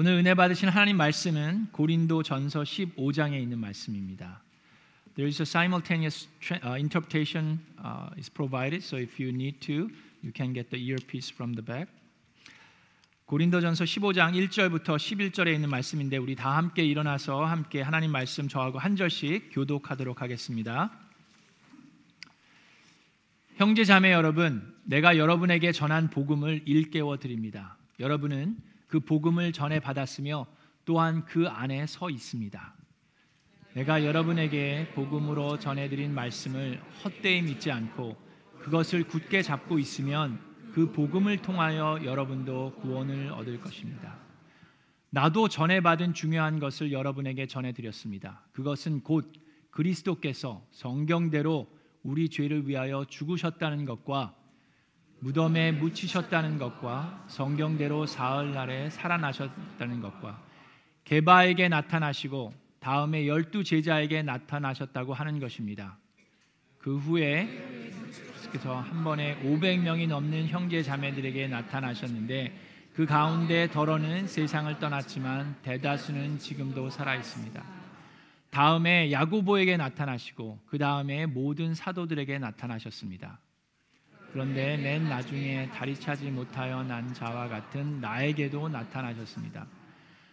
오늘 은혜 받으신 하나님 말씀은 고린도 전서 15장에 있는 말씀입니다. There is a simultaneous interpretation uh, is provided, so if you need to, you can get the earpiece from the back. 고린도전서 15장 1절부터 11절에 있는 말씀인데 우리 다 함께 일어나서 함께 하나님 말씀 저하고 한 절씩 교독하도록 하겠습니다. 형제 자매 여러분, 내가 여러분에게 전한 복음을 일깨워 드립니다. 여러분은 그 복음을 전해 받았으며 또한 그 안에 서 있습니다. 내가 여러분에게 복음으로 전해드린 말씀을 헛되이 믿지 않고 그것을 굳게 잡고 있으면 그 복음을 통하여 여러분도 구원을 얻을 것입니다. 나도 전해받은 중요한 것을 여러분에게 전해드렸습니다. 그것은 곧 그리스도께서 성경대로 우리 죄를 위하여 죽으셨다는 것과 무덤에 묻히셨다는 것과 성경대로 사흘 날에 살아나셨다는 것과 개바에게 나타나시고 다음에 열두 제자에게 나타나셨다고 하는 것입니다. 그 후에 그래서 한 번에 500명이 넘는 형제 자매들에게 나타나셨는데 그 가운데 더러는 세상을 떠났지만 대다수는 지금도 살아 있습니다. 다음에 야고보에게 나타나시고 그 다음에 모든 사도들에게 나타나셨습니다. 그런데 맨 나중에 다리 차지 못하여 난 자와 같은 나에게도 나타나셨습니다.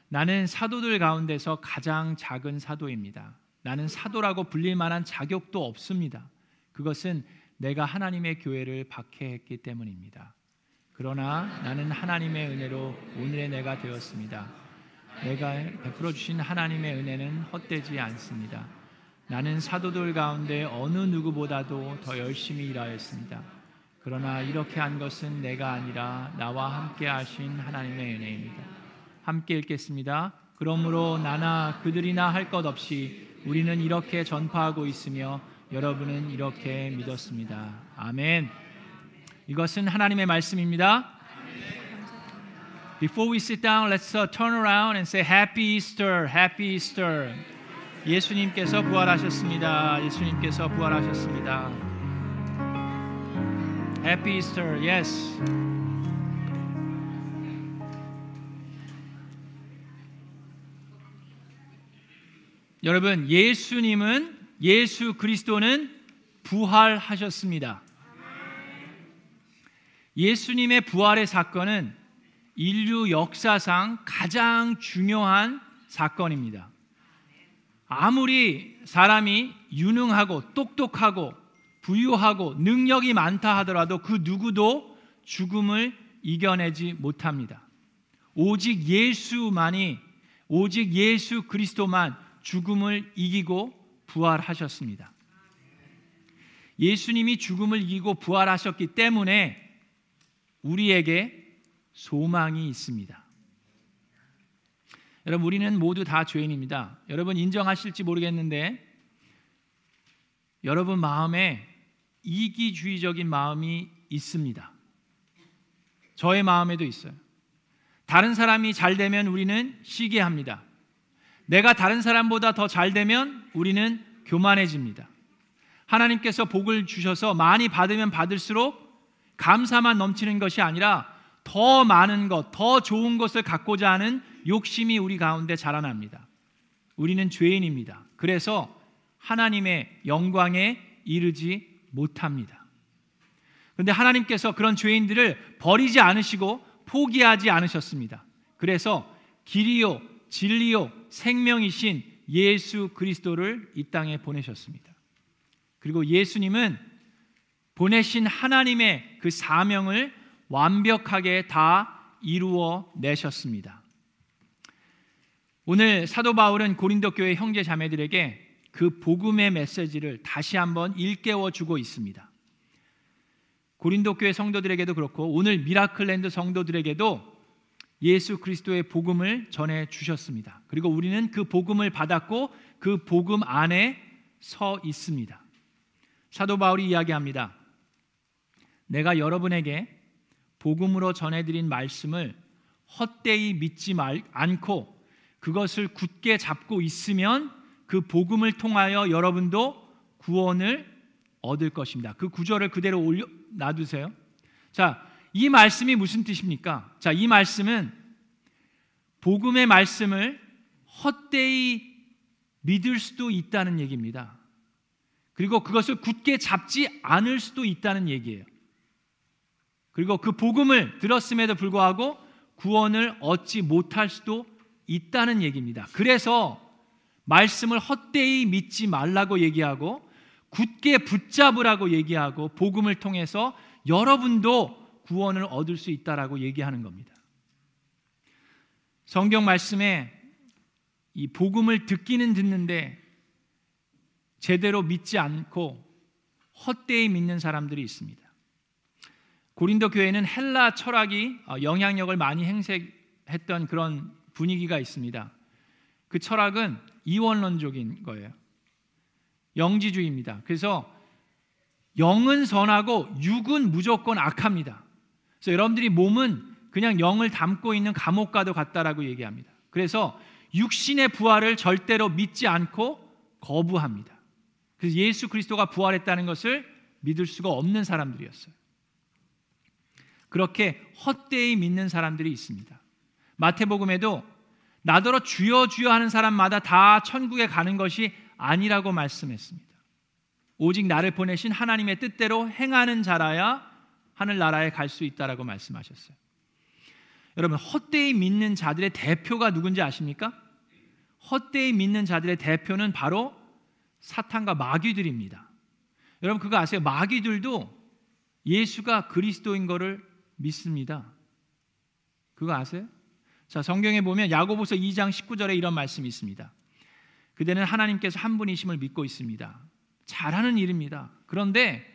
나는 사도들 가운데서 가장 작은 사도입니다. 나는 사도라고 불릴 만한 자격도 없습니다. 그것은 내가 하나님의 교회를 박해했기 때문입니다. 그러나 나는 하나님의 은혜로 오늘의 내가 되었습니다. 내가 베풀어 주신 하나님의 은혜는 헛되지 않습니다. 나는 사도들 가운데 어느 누구보다도 더 열심히 일하였습니다. 그러나 이렇게 한 것은 내가 아니라 나와 함께 하신 하나님의 은혜입니다. 함께 읽겠습니다. 그러므로 나나 그들이나 할 것 없이 우리는 이렇게 전파하고 있으며 여러분은 이렇게 믿었습니다. 아멘. 이것은 하나님의 말씀입니다. Before we sit down, let's uh, turn around and say Happy Easter, Happy Easter. 예수님께서 부활하셨습니다. 예수님께서 부활하셨습니다. Happy Easter, yes. 여러분, 예수님은 예수 그리스도는 부활하셨습니다. 예수님의 부활의 사건은 인류 역사상 가장 중요한 사건입니다. 아무리 사람이 유능하고 똑똑하고 부유하고 능력이 많다 하더라도 그 누구도 죽음을 이겨내지 못합니다. 오직 예수만이 오직 예수 그리스도만 죽음을 이기고 부활하셨습니다. 예수님이 죽음을 이기고 부활하셨기 때문에 우리에게 소망이 있습니다. 여러분 우리는 모두 다 죄인입니다. 여러분 인정하실지 모르겠는데 여러분 마음에 이기주의적인 마음이 있습니다. 저의 마음에도 있어요. 다른 사람이 잘 되면 우리는 시기합니다. 내가 다른 사람보다 더 잘 되면 우리는 교만해집니다. 하나님께서 복을 주셔서 많이 받으면 받을수록 감사만 넘치는 것이 아니라 더 많은 것, 더 좋은 것을 갖고자 하는 욕심이 우리 가운데 자라납니다. 우리는 죄인입니다. 그래서 하나님의 영광에 이르지 못합니다. 그런데 하나님께서 그런 죄인들을 버리지 않으시고 포기하지 않으셨습니다. 그래서 길이요, 진리요, 생명이신 예수 그리스도를 이 땅에 보내셨습니다. 그리고 예수님은 보내신 하나님의 그 사명을 완벽하게 다 이루어 내셨습니다. 오늘 사도 바울은 고린도 교회 형제 자매들에게 그 복음의 메시지를 다시 한번 일깨워 주고 있습니다. 고린도 교회 성도들에게도 그렇고 오늘 미라클랜드 성도들에게도 예수 그리스도의 복음을 전해 주셨습니다. 그리고 우리는 그 복음을 받았고 그 복음 안에 서 있습니다. 사도 바울이 이야기합니다. 내가 여러분에게 복음으로 전해드린 말씀을 헛되이 믿지 말, 않고 그것을 굳게 잡고 있으면 그 복음을 통하여 여러분도 구원을 얻을 것입니다. 그 구절을 그대로 올려 놔두세요. 자, 이 말씀이 무슨 뜻입니까? 자, 이 말씀은 복음의 말씀을 헛되이 믿을 수도 있다는 얘기입니다. 그리고 그것을 굳게 잡지 않을 수도 있다는 얘기예요. 그리고 그 복음을 들었음에도 불구하고 구원을 얻지 못할 수도 있다는 얘기입니다. 그래서 말씀을 헛되이 믿지 말라고 얘기하고 굳게 붙잡으라고 얘기하고 복음을 통해서 여러분도 구원을 얻을 수 있다라고 얘기하는 겁니다. 성경 말씀에 이 복음을 듣기는 듣는데 제대로 믿지 않고 헛되이 믿는 사람들이 있습니다. 고린도 교회는 헬라 철학이 어, 영향력을 많이 행색했던 그런 분위기가 있습니다. 그 철학은 이원론적인 거예요. 영지주의입니다. 그래서 영은 선하고 육은 무조건 악합니다. 그래서 여러분들이 몸은 그냥 영을 담고 있는 감옥과도 같다라고 얘기합니다. 그래서 육신의 부활을 절대로 믿지 않고 거부합니다. 그래서 예수 그리스도가 부활했다는 것을 믿을 수가 없는 사람들이었어요. 그렇게 헛되이 믿는 사람들이 있습니다. 마태복음에도 나더러 주여 주여 하는 사람마다 다 천국에 가는 것이 아니라고 말씀했습니다. 오직 나를 보내신 하나님의 뜻대로 행하는 자라야 하늘 나라에 갈 수 있다라고 말씀하셨어요. 여러분 헛되이 믿는 자들의 대표가 누군지 아십니까? 헛되이 믿는 자들의 대표는 바로 사탄과 마귀들입니다. 여러분 그거 아세요? 마귀들도 예수가 그리스도인 것을 믿습니다. 그거 아세요? 자, 성경에 보면 야고보서 2장 19절에 이런 말씀이 있습니다. 그대는 하나님께서 한 분이심을 믿고 있습니다. 잘하는 일입니다. 그런데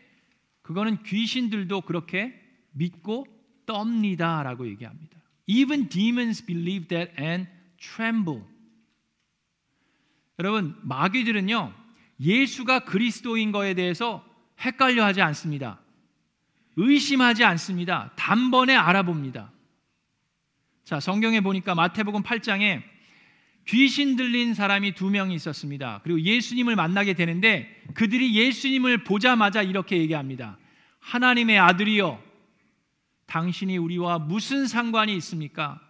그거는 귀신들도 그렇게 믿고 떱니다라고 얘기합니다. Even demons believe that and tremble. 여러분, 마귀들은요. 예수가 그리스도인 거에 대해서 헷갈려 하지 않습니다. 의심하지 않습니다. 단번에 알아봅니다. 자, 성경에 보니까 마태복음 8장에 귀신 들린 사람이 두 명이 있었습니다. 그리고 예수님을 만나게 되는데 그들이 예수님을 보자마자 이렇게 얘기합니다. 하나님의 아들이여, 당신이 우리와 무슨 상관이 있습니까?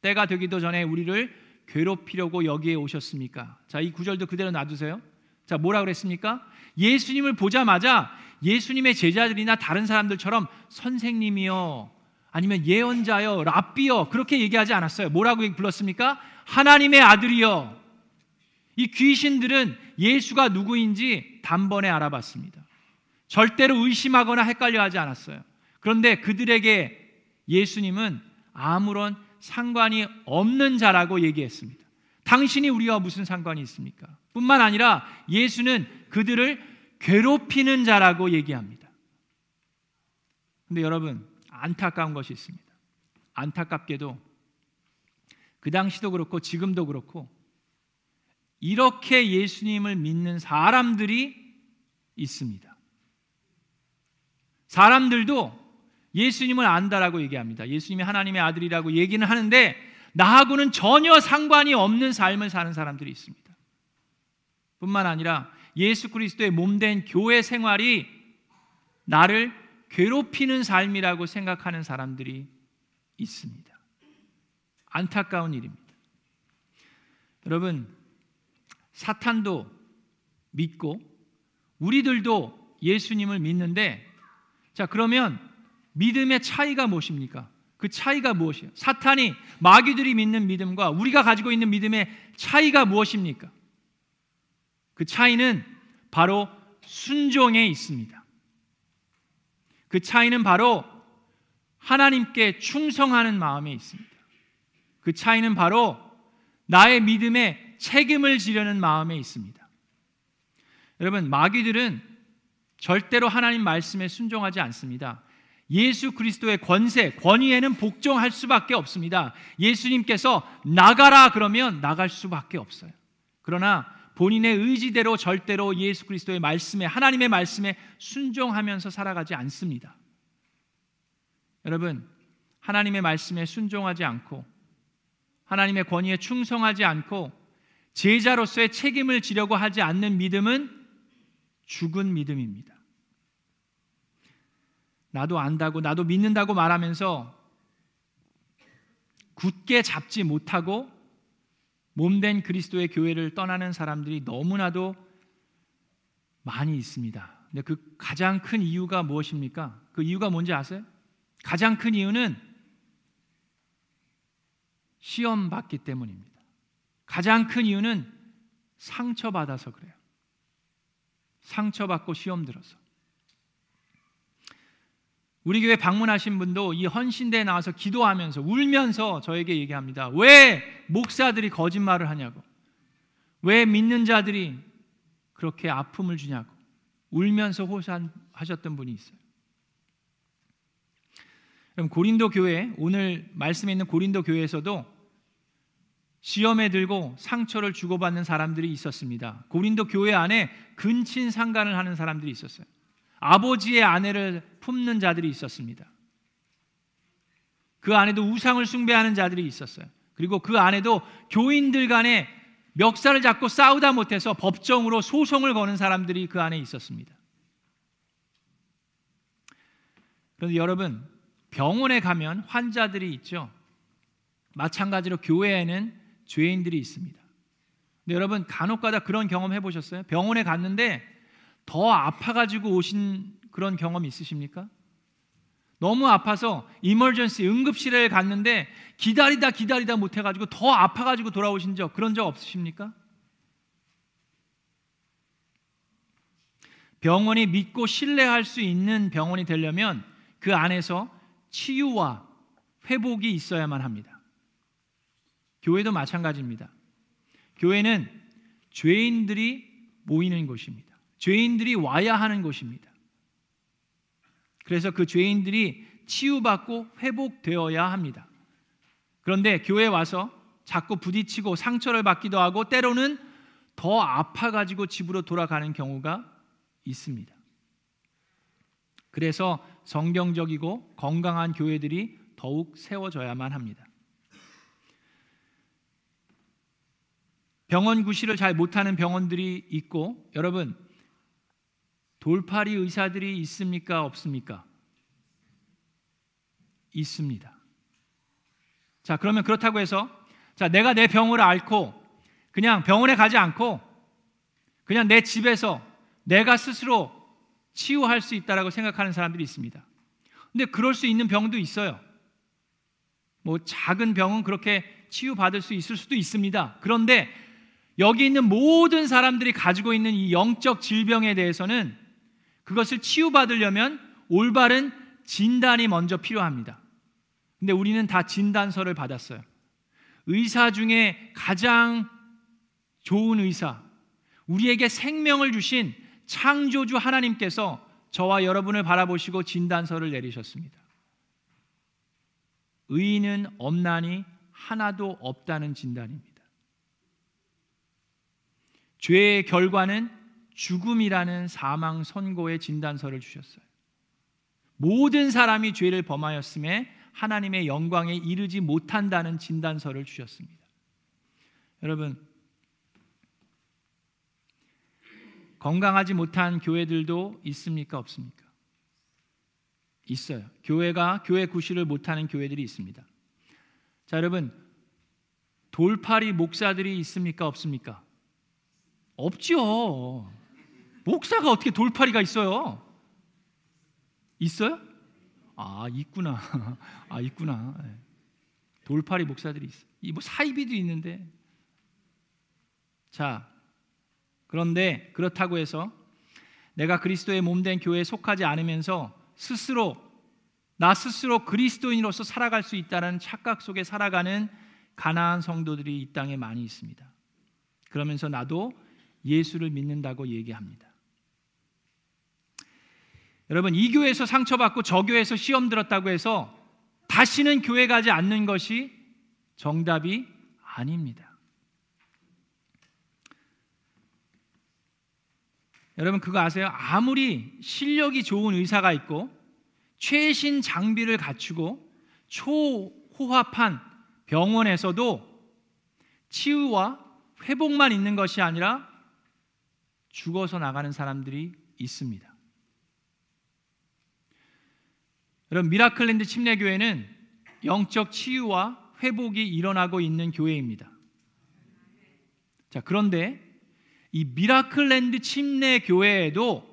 때가 되기도 전에 우리를 괴롭히려고 여기에 오셨습니까? 자, 이 구절도 그대로 놔두세요. 자, 뭐라 그랬습니까? 예수님을 보자마자 예수님의 제자들이나 다른 사람들처럼 선생님이요, 아니면 예언자요, 랍비요, 그렇게 얘기하지 않았어요. 뭐라고 불렀습니까? 하나님의 아들이요. 이 귀신들은 예수가 누구인지 단번에 알아봤습니다. 절대로 의심하거나 헷갈려 하지 않았어요. 그런데 그들에게 예수님은 아무런 상관이 없는 자라고 얘기했습니다. 당신이 우리와 무슨 상관이 있습니까? 뿐만 아니라 예수는 그들을 괴롭히는 자라고 얘기합니다. 근데 여러분, 안타까운 것이 있습니다. 안타깝게도 그 당시도 그렇고 지금도 그렇고 이렇게 예수님을 믿는 사람들이 있습니다. 사람들도 예수님을 안다라고 얘기합니다. 예수님이 하나님의 아들이라고 얘기는 하는데 나하고는 전혀 상관이 없는 삶을 사는 사람들이 있습니다. 뿐만 아니라 예수 그리스도의 몸 된 교회 생활이 나를 괴롭히는 삶이라고 생각하는 사람들이 있습니다. 안타까운 일입니다. 여러분, 사탄도 믿고 우리들도 예수님을 믿는데 자, 그러면 믿음의 차이가 무엇입니까? 그 차이가 무엇이에요? 사탄이 마귀들이 믿는 믿음과 우리가 가지고 있는 믿음의 차이가 무엇입니까? 그 차이는 바로 순종에 있습니다. 그 차이는 바로 하나님께 충성하는 마음에 있습니다. 그 차이는 바로 나의 믿음에 책임을 지려는 마음에 있습니다. 여러분, 마귀들은 절대로 하나님 말씀에 순종하지 않습니다. 예수 그리스도의 권세, 권위에는 복종할 수밖에 없습니다. 예수님께서 나가라 그러면 나갈 수밖에 없어요. 그러나 본인의 의지대로 절대로 예수 그리스도의 말씀에 하나님의 말씀에 순종하면서 살아가지 않습니다. 여러분, 하나님의 말씀에 순종하지 않고 하나님의 권위에 충성하지 않고 제자로서의 책임을 지려고 하지 않는 믿음은 죽은 믿음입니다. 나도 안다고 나도 믿는다고 말하면서 굳게 잡지 못하고 몸된 그리스도의 교회를 떠나는 사람들이 너무나도 많이 있습니다. 근데 그 가장 큰 이유가 무엇입니까? 그 이유가 뭔지 아세요? 가장 큰 이유는 시험 받기 때문입니다. 가장 큰 이유는 상처받아서 그래요. 상처받고 시험 들어서. 우리 교회 방문하신 분도 이 헌신대에 나와서 기도하면서 울면서 저에게 얘기합니다. 왜 목사들이 거짓말을 하냐고. 왜 믿는 자들이 그렇게 아픔을 주냐고. 울면서 호소하셨던 분이 있어요. 그럼 고린도 교회 오늘 말씀에 있는 고린도 교회에서도 시험에 들고 상처를 주고받는 사람들이 있었습니다. 고린도 교회 안에 근친 상간을 하는 사람들이 있었어요. 아버지의 아내를 품는 자들이 있었습니다. 그 안에도 우상을 숭배하는 자들이 있었어요. 그리고 그 안에도 교인들 간에 멱살을 잡고 싸우다 못해서 법정으로 소송을 거는 사람들이 그 안에 있었습니다. 그런데 여러분, 병원에 가면 환자들이 있죠. 마찬가지로 교회에는 죄인들이 있습니다. 근데 여러분, 간혹 가다 그런 경험 해보셨어요? 병원에 갔는데 더 아파가지고 오신 그런 경험 있으십니까? 너무 아파서 이멀전시 응급실에 갔는데 기다리다 기다리다 못해가지고 더 아파가지고 돌아오신 적 그런 적 없으십니까? 병원이 믿고 신뢰할 수 있는 병원이 되려면 그 안에서 치유와 회복이 있어야만 합니다. 교회도 마찬가지입니다. 교회는 죄인들이 모이는 곳입니다. 죄인들이 와야 하는 곳입니다. 그래서 그 죄인들이 치유받고 회복되어야 합니다. 그런데 교회 와서 자꾸 부딪히고 상처를 받기도 하고 때로는 더 아파가지고 집으로 돌아가는 경우가 있습니다. 그래서 성경적이고 건강한 교회들이 더욱 세워져야만 합니다. 병원 구실을 잘 못하는 병원들이 있고 여러분 돌팔이 의사들이 있습니까? 없습니까? 있습니다. 자, 그러면 그렇다고 해서 자, 내가 내 병을 앓고 그냥 병원에 가지 않고 그냥 내 집에서 내가 스스로 치유할 수 있다라고 생각하는 사람들이 있습니다. 근데 그럴 수 있는 병도 있어요. 뭐 작은 병은 그렇게 치유받을 수 있을 수도 있습니다. 그런데 여기 있는 모든 사람들이 가지고 있는 이 영적 질병에 대해서는 그것을 치유받으려면 올바른 진단이 먼저 필요합니다. 근데 우리는 다 진단서를 받았어요. 의사 중에 가장 좋은 의사, 우리에게 생명을 주신 창조주 하나님께서 저와 여러분을 바라보시고 진단서를 내리셨습니다. 의인은 없나니 하나도 없다는 진단입니다. 죄의 결과는 죽음이라는 사망 선고의 진단서를 주셨어요. 모든 사람이 죄를 범하였음에 하나님의 영광에 이르지 못한다는 진단서를 주셨습니다. 여러분, 건강하지 못한 교회들도 있습니까? 없습니까? 있어요. 교회가 교회 구실을 못하는 교회들이 있습니다. 자, 여러분, 돌팔이 목사들이 있습니까? 없습니까? 없죠. 목사가 어떻게 돌팔이가 있어요? 있어요? 아 있구나. 아 있구나. 예. 돌팔이 목사들이 있어. 이뭐 사이비도 있는데. 자 그런데 그렇다고 해서 내가 그리스도의 몸된 교회에 속하지 않으면서 스스로 나 스스로 그리스도인으로서 살아갈 수 있다는 착각 속에 살아가는 가나안 성도들이 이 땅에 많이 있습니다. 그러면서 나도 예수를 믿는다고 얘기합니다. 여러분 이 교회에서 상처받고 저 교회에서 시험 들었다고 해서 다시는 교회 가지 않는 것이 정답이 아닙니다. 여러분 그거 아세요? 아무리 실력이 좋은 의사가 있고 최신 장비를 갖추고 초호합한 병원에서도 치유와 회복만 있는 것이 아니라 죽어서 나가는 사람들이 있습니다. 여러분 미라클랜드 침례교회는 영적 치유와 회복이 일어나고 있는 교회입니다. 자, 그런데 이 미라클랜드 침례 교회에도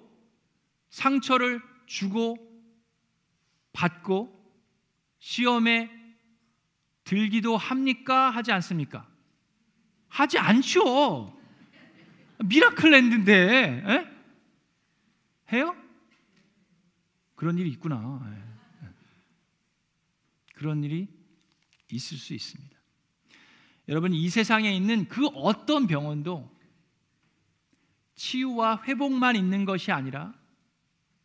상처를 주고 받고 시험에 들기도 합니까? 하지 않습니까? 하지 않죠. 미라클랜드인데 에? 해요? 그런 일이 있구나. 예. 그런 일이 있을 수 있습니다. 여러분 이 세상에 있는 그 어떤 병원도 치유와 회복만 있는 것이 아니라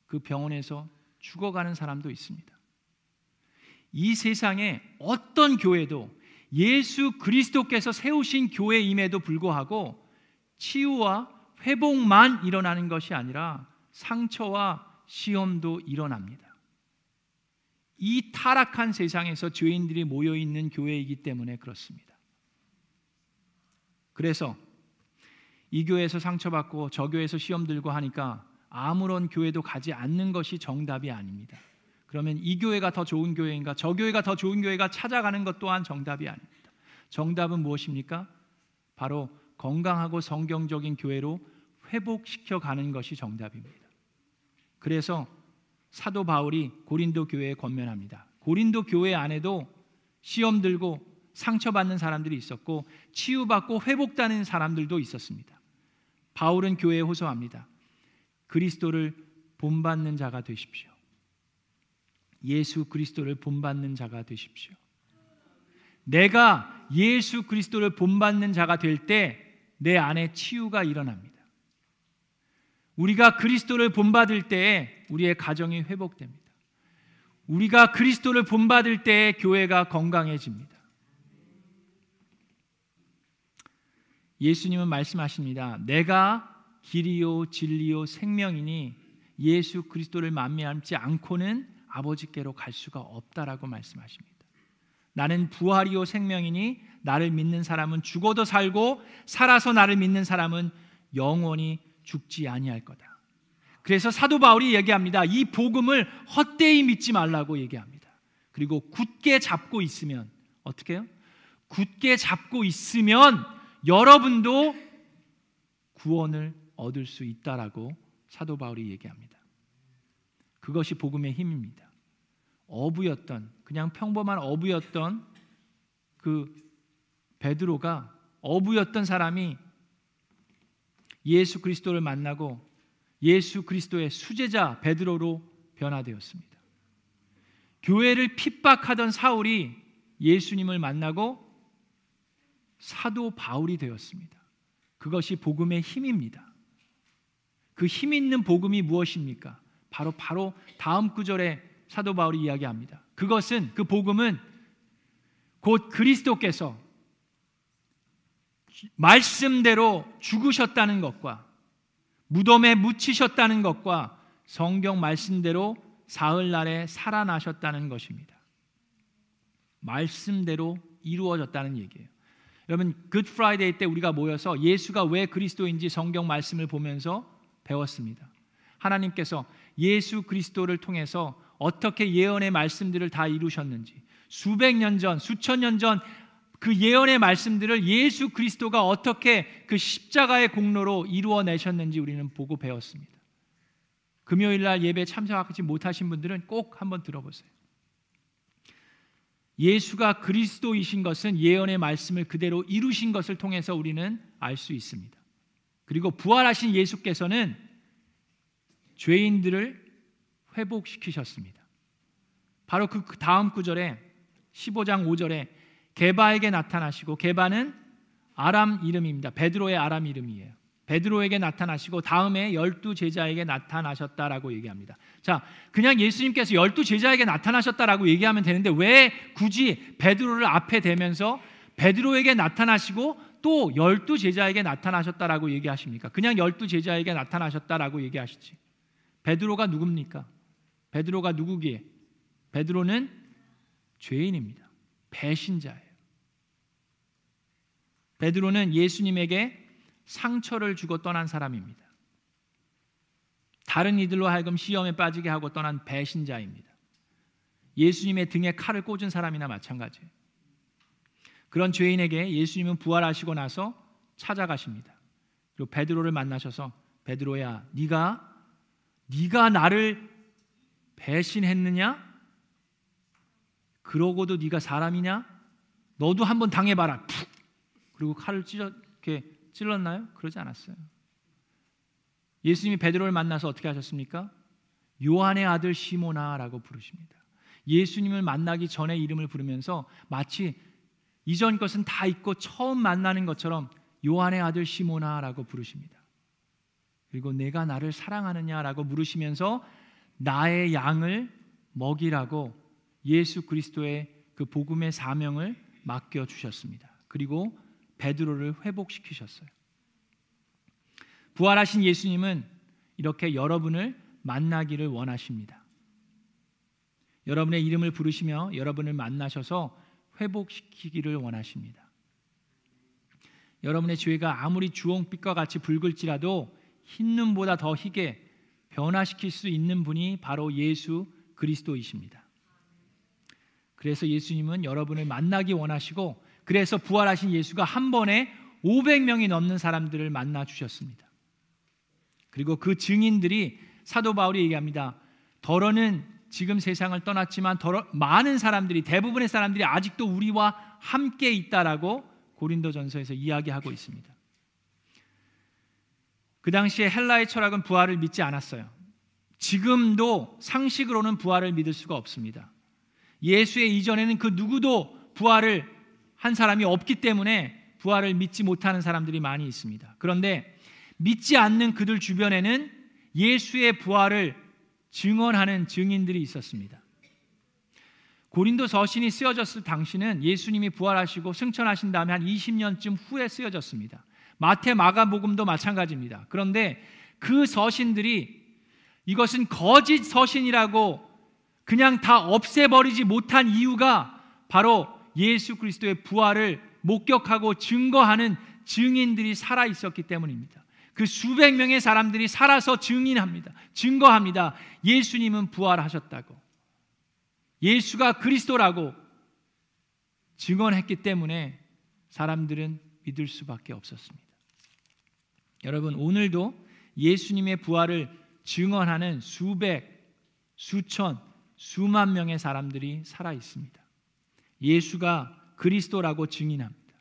그 병원에서 죽어가는 사람도 있습니다. 이 세상에 어떤 교회도 예수 그리스도께서 세우신 교회임에도 불구하고 치유와 회복만 일어나는 것이 아니라 상처와 시험도 일어납니다. 이 타락한 세상에서 죄인들이 모여 있는 교회이기 때문에 그렇습니다. 그래서 이 교회에서 상처받고 저 교회에서 시험 들고 하니까 아무런 교회도 가지 않는 것이 정답이 아닙니다. 그러면 이 교회가 더 좋은 교회인가 저 교회가 더 좋은 교회가 찾아가는 것 또한 정답이 아닙니다. 정답은 무엇입니까? 바로 건강하고 성경적인 교회로 회복시켜 가는 것이 정답입니다. 그래서 사도 바울이 고린도 교회에 권면합니다. 고린도 교회 안에도 시험 들고 상처받는 사람들이 있었고 치유받고 회복되는 사람들도 있었습니다. 바울은 교회에 호소합니다. 그리스도를 본받는 자가 되십시오. 예수 그리스도를 본받는 자가 되십시오. 내가 예수 그리스도를 본받는 자가 될 때 내 안에 치유가 일어납니다. 우리가 그리스도를 본받을 때 우리의 가정이 회복됩니다. 우리가 그리스도를 본받을 때 교회가 건강해집니다. 예수님은 말씀하십니다. 내가 길이요 진리요 생명이니 예수 그리스도를 만미하지 않고는 아버지께로 갈 수가 없다라고 말씀하십니다. 나는 부활이요 생명이니 나를 믿는 사람은 죽어도 살고 살아서 나를 믿는 사람은 영원히 죽지 아니할 거다. 그래서 사도 바울이 얘기합니다. 이 복음을 헛되이 믿지 말라고 얘기합니다. 그리고 굳게 잡고 있으면 어떻게 해요? 굳게 잡고 있으면 여러분도 구원을 얻을 수 있다라고 사도 바울이 얘기합니다. 그것이 복음의 힘입니다. 어부였던 그냥 평범한 어부였던 그 베드로가 어부였던 사람이 예수 그리스도를 만나고 예수 그리스도의 수제자 베드로로 변화되었습니다. 교회를 핍박하던 사울이 예수님을 만나고 사도 바울이 되었습니다. 그것이 복음의 힘입니다. 그 힘 있는 복음이 무엇입니까? 바로 바로 다음 구절에 사도 바울이 이야기합니다. 그것은 그 복음은 곧 그리스도께서 말씀대로 죽으셨다는 것과 무덤에 묻히셨다는 것과 성경 말씀대로 사흘날에 살아나셨다는 것입니다. 말씀대로 이루어졌다는 얘기예요. 여러분 Good Friday 때 우리가 모여서 예수가 왜 그리스도인지 성경 말씀을 보면서 배웠습니다. 하나님께서 예수 그리스도를 통해서 어떻게 예언의 말씀들을 다 이루셨는지 수백 년 전, 수천 년 전 그 예언의 말씀들을 예수 그리스도가 어떻게 그 십자가의 공로로 이루어내셨는지 우리는 보고 배웠습니다. 금요일 날 예배 참석하지 못하신 분들은 꼭 한번 들어보세요. 예수가 그리스도이신 것은 예언의 말씀을 그대로 이루신 것을 통해서 우리는 알 수 있습니다. 그리고 부활하신 예수께서는 죄인들을 회복시키셨습니다. 바로 그 다음 구절에 15장 5절에 게바에게 나타나시고 게바는 아람 이름입니다. 베드로의 아람 이름이에요. 베드로에게 나타나시고 다음에 열두 제자에게 나타나셨다라고 얘기합니다. 자, 그냥 예수님께서 열두 제자에게 나타나셨다라고 얘기하면 되는데 왜 굳이 베드로를 앞에 대면서 베드로에게 나타나시고 또 열두 제자에게 나타나셨다라고 얘기하십니까? 그냥 열두 제자에게 나타나셨다라고 얘기하시지. 베드로가 누굽니까? 베드로가 누구기에? 베드로는 죄인입니다. 배신자예요. 베드로는 예수님에게 상처를 주고 떠난 사람입니다. 다른 이들로 하여금 시험에 빠지게 하고 떠난 배신자입니다. 예수님의 등에 칼을 꽂은 사람이나 마찬가지예요. 그런 죄인에게 예수님은 부활하시고 나서 찾아가십니다. 그리고 베드로를 만나셔서 베드로야, 네가 네가 나를 배신했느냐? 그러고도 네가 사람이냐? 너도 한번 당해봐라. 푹. 그리고 칼을 찢어 이렇게 찔렀나요? 그러지 않았어요. 예수님이 베드로를 만나서 어떻게 하셨습니까? 요한의 아들 시모나라고 부르십니다. 예수님을 만나기 전에 이름을 부르면서 마치 이전 것은 다 잊고 처음 만나는 것처럼 요한의 아들 시모나라고 부르십니다. 그리고 내가 나를 사랑하느냐라고 물으시면서 나의 양을 먹이라고 예수 그리스도의 그 복음의 사명을 맡겨 주셨습니다. 그리고 베드로를 회복시키셨어요. 부활하신 예수님은 이렇게 여러분을 만나기를 원하십니다. 여러분의 이름을 부르시며 여러분을 만나셔서 회복시키기를 원하십니다. 여러분의 죄가 아무리 주홍빛과 같이 붉을지라도 흰 눈보다 더 희게 변화시킬 수 있는 분이 바로 예수 그리스도이십니다. 그래서 예수님은 여러분을 만나기 원하시고 그래서 부활하신 예수가 한 번에 500명이 넘는 사람들을 만나 주셨습니다. 그리고 그 증인들이 사도 바울이 얘기합니다. 더러는 지금 세상을 떠났지만 더러, 많은 사람들이 대부분의 사람들이 아직도 우리와 함께 있다라고 고린도전서에서 이야기하고 있습니다. 그 당시에 헬라의 철학은 부활을 믿지 않았어요. 지금도 상식으로는 부활을 믿을 수가 없습니다. 예수의 이전에는 그 누구도 부활을 한 사람이 없기 때문에 부활을 믿지 못하는 사람들이 많이 있습니다. 그런데 믿지 않는 그들 주변에는 예수의 부활을 증언하는 증인들이 있었습니다. 고린도 서신이 쓰여졌을 당시는 예수님이 부활하시고 승천하신 다음에 한 20년쯤 후에 쓰여졌습니다. 마태 마가복음도 마찬가지입니다. 그런데 그 서신들이 이것은 거짓 서신이라고 그냥 다 없애버리지 못한 이유가 바로 예수 그리스도의 부활을 목격하고 증거하는 증인들이 살아 있었기 때문입니다. 그 수백 명의 사람들이 살아서 증인합니다. 증거합니다. 예수님은 부활하셨다고. 예수가 그리스도라고 증언했기 때문에 사람들은 믿을 수밖에 없었습니다. 여러분, 오늘도 예수님의 부활을 증언하는 수백, 수천, 수만 명의 사람들이 살아 있습니다. 예수가 그리스도라고 증인합니다.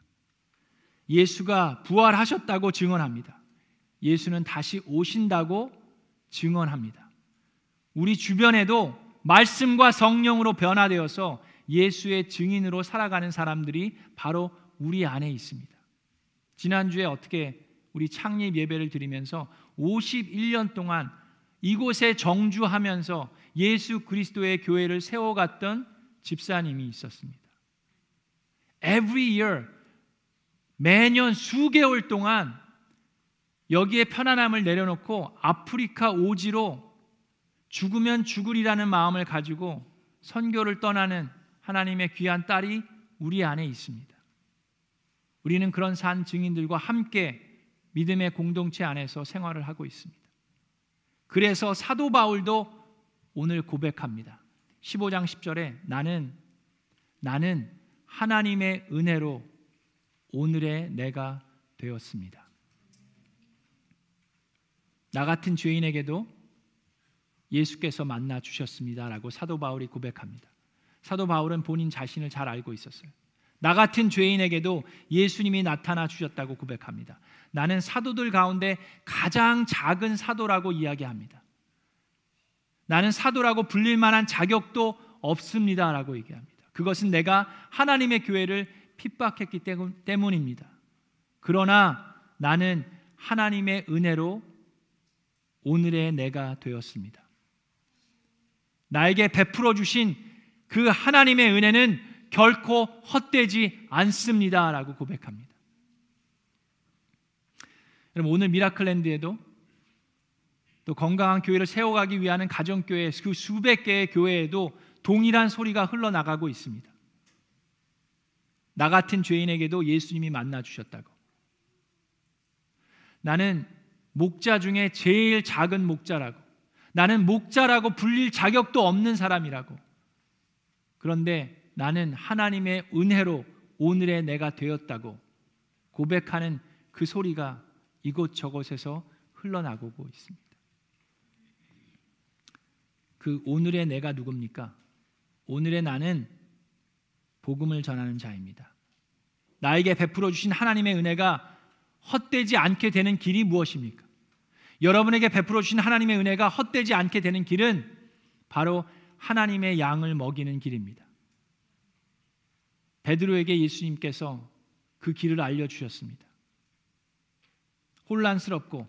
예수가 부활하셨다고 증언합니다. 예수는 다시 오신다고 증언합니다. 우리 주변에도 말씀과 성령으로 변화되어서 예수의 증인으로 살아가는 사람들이 바로 우리 안에 있습니다. 지난주에 어떻게 우리 창립 예배를 드리면서 51년 동안 이곳에 정주하면서 예수 그리스도의 교회를 세워갔던 집사님이 있었습니다. Every year 매년 수개월 동안 여기에 편안함을 내려놓고 아프리카 오지로 죽으면 죽으리라는 마음을 가지고 선교를 떠나는 하나님의 귀한 딸이 우리 안에 있습니다. 우리는 그런 산 증인들과 함께 믿음의 공동체 안에서 생활을 하고 있습니다. 그래서 사도 바울도 오늘 고백합니다. 15장 10절에 나는 나는 하나님의 은혜로 오늘의 내가 되었습니다. 나 같은 죄인에게도 예수께서 만나 주셨습니다라고 사도 바울이 고백합니다. 사도 바울은 본인 자신을 잘 알고 있었어요. 나 같은 죄인에게도 예수님이 나타나 주셨다고 고백합니다. 나는 사도들 가운데 가장 작은 사도라고 이야기합니다. 나는 사도라고 불릴 만한 자격도 없습니다라고 얘기합니다. 그것은 내가 하나님의 교회를 핍박했기 때문입니다. 그러나 나는 하나님의 은혜로 오늘의 내가 되었습니다. 나에게 베풀어 주신 그 하나님의 은혜는 결코 헛되지 않습니다 라고 고백합니다. 여러분 오늘 미라클랜드에도 또 건강한 교회를 세워가기 위한 가정교회 그 수백 개의 교회에도 동일한 소리가 흘러나가고 있습니다. 나 같은 죄인에게도 예수님이 만나 주셨다고. 나는 목자 중에 제일 작은 목자라고. 나는 목자라고 불릴 자격도 없는 사람이라고. 그런데 나는 하나님의 은혜로 오늘의 내가 되었다고 고백하는 그 소리가 이곳저곳에서 흘러나오고 있습니다. 그 오늘의 내가 누굽니까? 오늘의 나는 복음을 전하는 자입니다. 나에게 베풀어 주신 하나님의 은혜가 헛되지 않게 되는 길이 무엇입니까? 여러분에게 베풀어 주신 하나님의 은혜가 헛되지 않게 되는 길은 바로 하나님의 양을 먹이는 길입니다. 베드로에게 예수님께서 그 길을 알려 주셨습니다. 혼란스럽고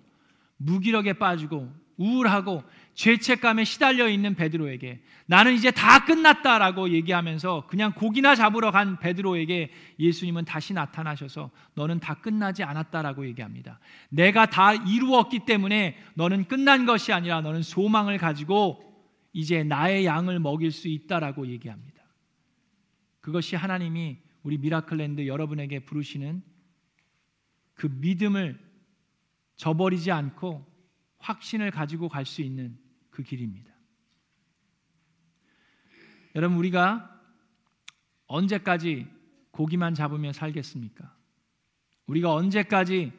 무기력에 빠지고 우울하고 죄책감에 시달려 있는 베드로에게 나는 이제 다 끝났다라고 얘기하면서 그냥 고기나 잡으러 간 베드로에게 예수님은 다시 나타나셔서 너는 다 끝나지 않았다라고 얘기합니다. 내가 다 이루었기 때문에 너는 끝난 것이 아니라 너는 소망을 가지고 이제 나의 양을 먹일 수 있다라고 얘기합니다. 그것이 하나님이 우리 미라클랜드 여러분에게 부르시는 그 믿음을 저버리지 않고 확신을 가지고 갈 수 있는 그 길입니다. 여러분 우리가 언제까지 고기만 잡으며 살겠습니까? 우리가 언제까지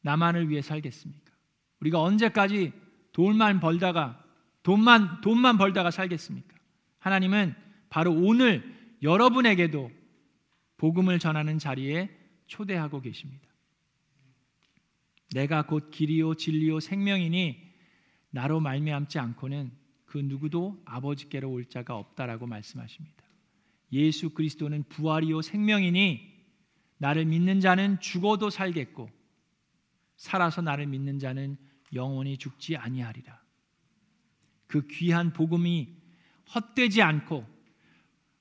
나만을 위해 살겠습니까? 우리가 언제까지 돈만 벌다가 돈만 돈만 벌다가 살겠습니까? 하나님은 바로 오늘 여러분에게도 복음을 전하는 자리에 초대하고 계십니다. 내가 곧 길이요 진리요 생명이니 나로 말미암지 않고는 그 누구도 아버지께로 올 자가 없다라고 말씀하십니다. 예수 그리스도는 부활이요 생명이니 나를 믿는 자는 죽어도 살겠고 살아서 나를 믿는 자는 영원히 죽지 아니하리라. 그 귀한 복음이 헛되지 않고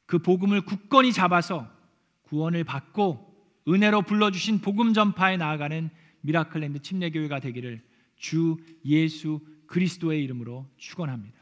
그 복음을 굳건히 잡아서 구원을 받고 은혜로 불러주신 복음 전파에 나아가는 미라클랜드 침례교회가 되기를 주 예수 그리스도의 이름으로 축원합니다.